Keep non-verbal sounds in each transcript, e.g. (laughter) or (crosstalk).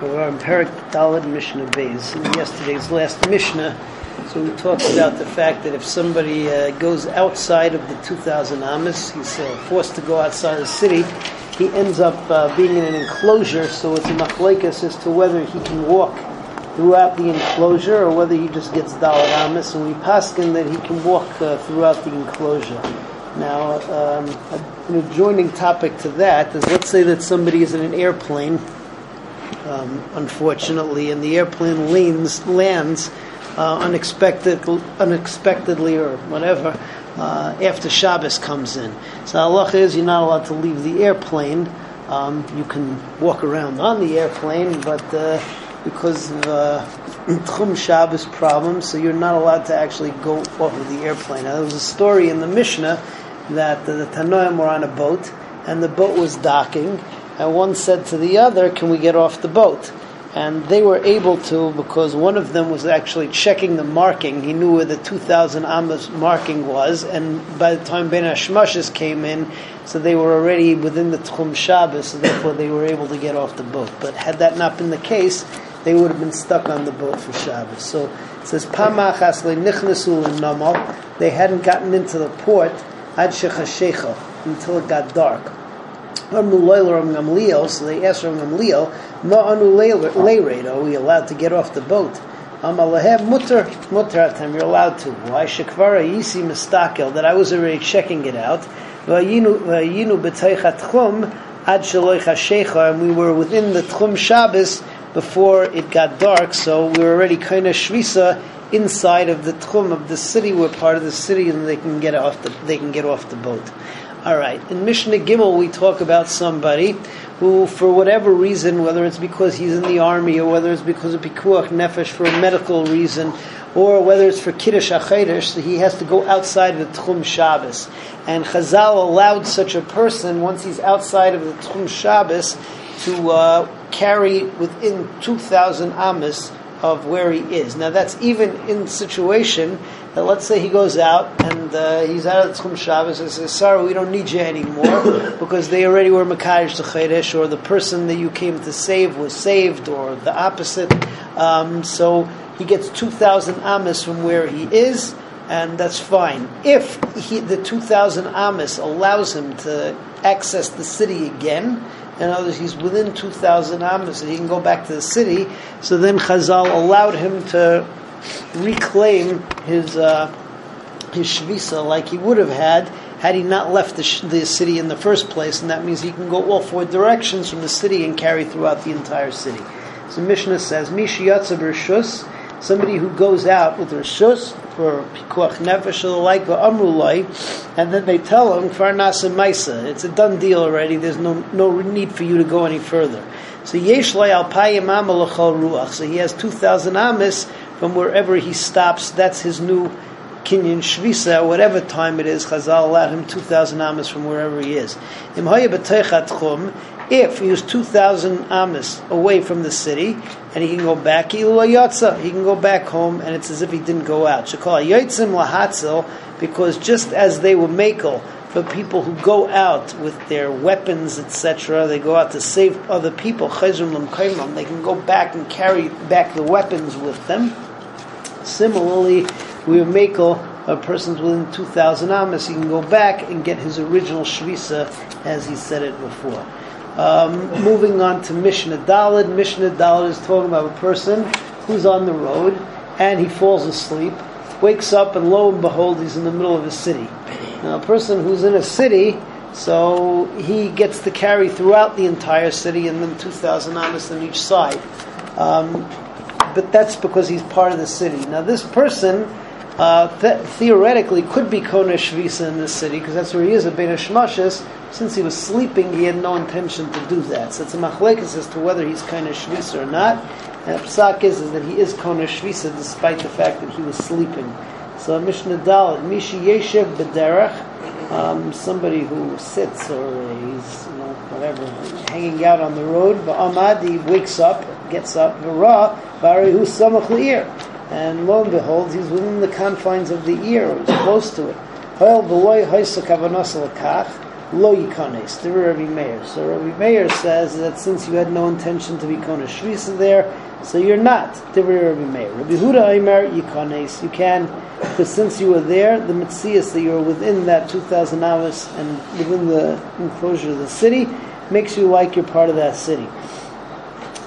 We're on Perik Dalad Mishnah Beis. In yesterday's last Mishnah, so we talked about the fact that if somebody uh, goes outside of the 2,000 Amos, he's uh, forced to go outside the city, he ends up uh, being in an enclosure, so it's a machlekes as to whether he can walk throughout the enclosure or whether he just gets Dalad Amos, and we paskin that he can walk uh, throughout the enclosure. Now, um, an adjoining topic to that is let's say that somebody is in an airplane um, unfortunately, and the airplane lands, lands uh, unexpected, unexpectedly or whatever uh, after Shabbos comes in. So Allah is you're not allowed to leave the airplane. Um, you can walk around on the airplane, but uh, because of uh, (clears throat) Tchum Shabbos problems, so you're not allowed to actually go off of the airplane. Now, there was a story in the Mishnah that the Tanoim were on a boat, and the boat was docking, and one said to the other, Can we get off the boat? And they were able to because one of them was actually checking the marking. He knew where the 2,000 Amos marking was, and by the time Bein Hashmashis came in, so they were already within the Tchum Shabbos, so therefore they were able to get off the boat. But had that not been the case, they would have been stuck on the boat for Shabbos. So it says, Pamachas nichnesu namal. They hadn't gotten into the port ad until it got dark. Gamliel, so they asked Rav Gamliel, Ma'anu leired, are we allowed to get off the boat? Amalahem mutter, mutter atem, you're allowed to. Why? Shekvara yisi mistakel, that I was already checking it out. Vayinu b'teichat chum, ad shaloich hashecha, and we were within the tchum Shabbos before it got dark, so we were already kind of shvisa inside of the tchum of the city. We're part of the city, and they can get off the they can get off the boat. All right. In Mishnah Gimel, we talk about somebody who, for whatever reason, whether it's because he's in the army or whether it's because of pikuach nefesh for a medical reason, or whether it's for kiddush achaydish, so he has to go outside of the tchum Shabbos. And Chazal allowed such a person, once he's outside of the tchum Shabbos, to uh, carry within 2,000 amas of where he is. Now that's even in situation that let's say he goes out and uh, he's out of Tchum Shabbos and says, sorry, we don't need you anymore (coughs) because they already were Makayish to Chedesh or the person that you came to save was saved or the opposite. Um, so he gets 2,000 amas from where he is and that's fine. If he, the 2,000 amas allows him to access the city again, in other words, he's within 2,000 amas and he can go back to the city. So then Chazal allowed him to reclaim his uh, his shvisa like he would have had had he not left the, sh- the city in the first place, and that means he can go all four directions from the city and carry throughout the entire city. So Mishnah says, Mishiyatza Shus, somebody who goes out with Rishus for Pikuach Nefesh or like Amrulai, and then they tell him, Farnasa Maisa, it's a done deal already, there's no, no need for you to go any further. So Yesh Alpayim Ruach, so he has 2,000 Amis from wherever he stops, that's his new Kinyan Shvisa, whatever time it is, Chazal allowed him 2,000 Amis from wherever he is. If he was 2,000 amas away from the city, and he can go back, he can go back home, and it's as if he didn't go out. Because just as they were makel for people who go out with their weapons, etc., they go out to save other people, they can go back and carry back the weapons with them. Similarly, we makel a person's within 2,000 amas, he can go back and get his original shvisa as he said it before. Um, moving on to Mishnah Dalid. Mishnah Dalid is talking about a person who's on the road and he falls asleep, wakes up, and lo and behold, he's in the middle of a city. Now, a person who's in a city, so he gets to carry throughout the entire city and then 2,000 amas on each side. Um, but that's because he's part of the city. Now, this person uh, th- theoretically could be Kona Shvisa in this city because that's where he is at Bein Hashmashis. Since he was sleeping, he had no intention to do that. So it's a machlekes as to whether he's Kona Shvisa or not. And psak is, is that he is Kona Shvisa despite the fact that he was sleeping. So Mishnah Dalit, Mishi Yeshev B'derech, um, somebody who sits or he's you know whatever hanging out on the road. But Amadi wakes up, gets up, V'ra, Bari Samach and lo and behold, he's within the confines of the ear, or close to it. lo yikanes, the Rabbi Meir. So Rabbi Meir says that since you had no intention to be kona shvisa there, so you're not the Rabbi Meir. Rabbi Huda Aimer yikanes, you can, because since you were there, the mitzias that you were within that 2,000 amas and within the enclosure of the city makes you like you're part of that city.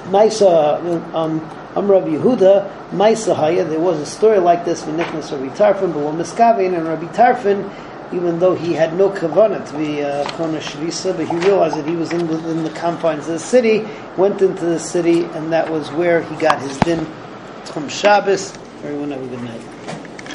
Maisa, um, I'm Rabbi Yehuda, Maisa Haya, there was a story like this with Nicholas Rabbi Tarfon, but when and Rabbi Tarfon, even though he had no kavanah to be uh, Kona Shvisa, but he realized that he was in, within the confines of the city, went into the city, and that was where he got his din from Shabbos. Everyone have a good night.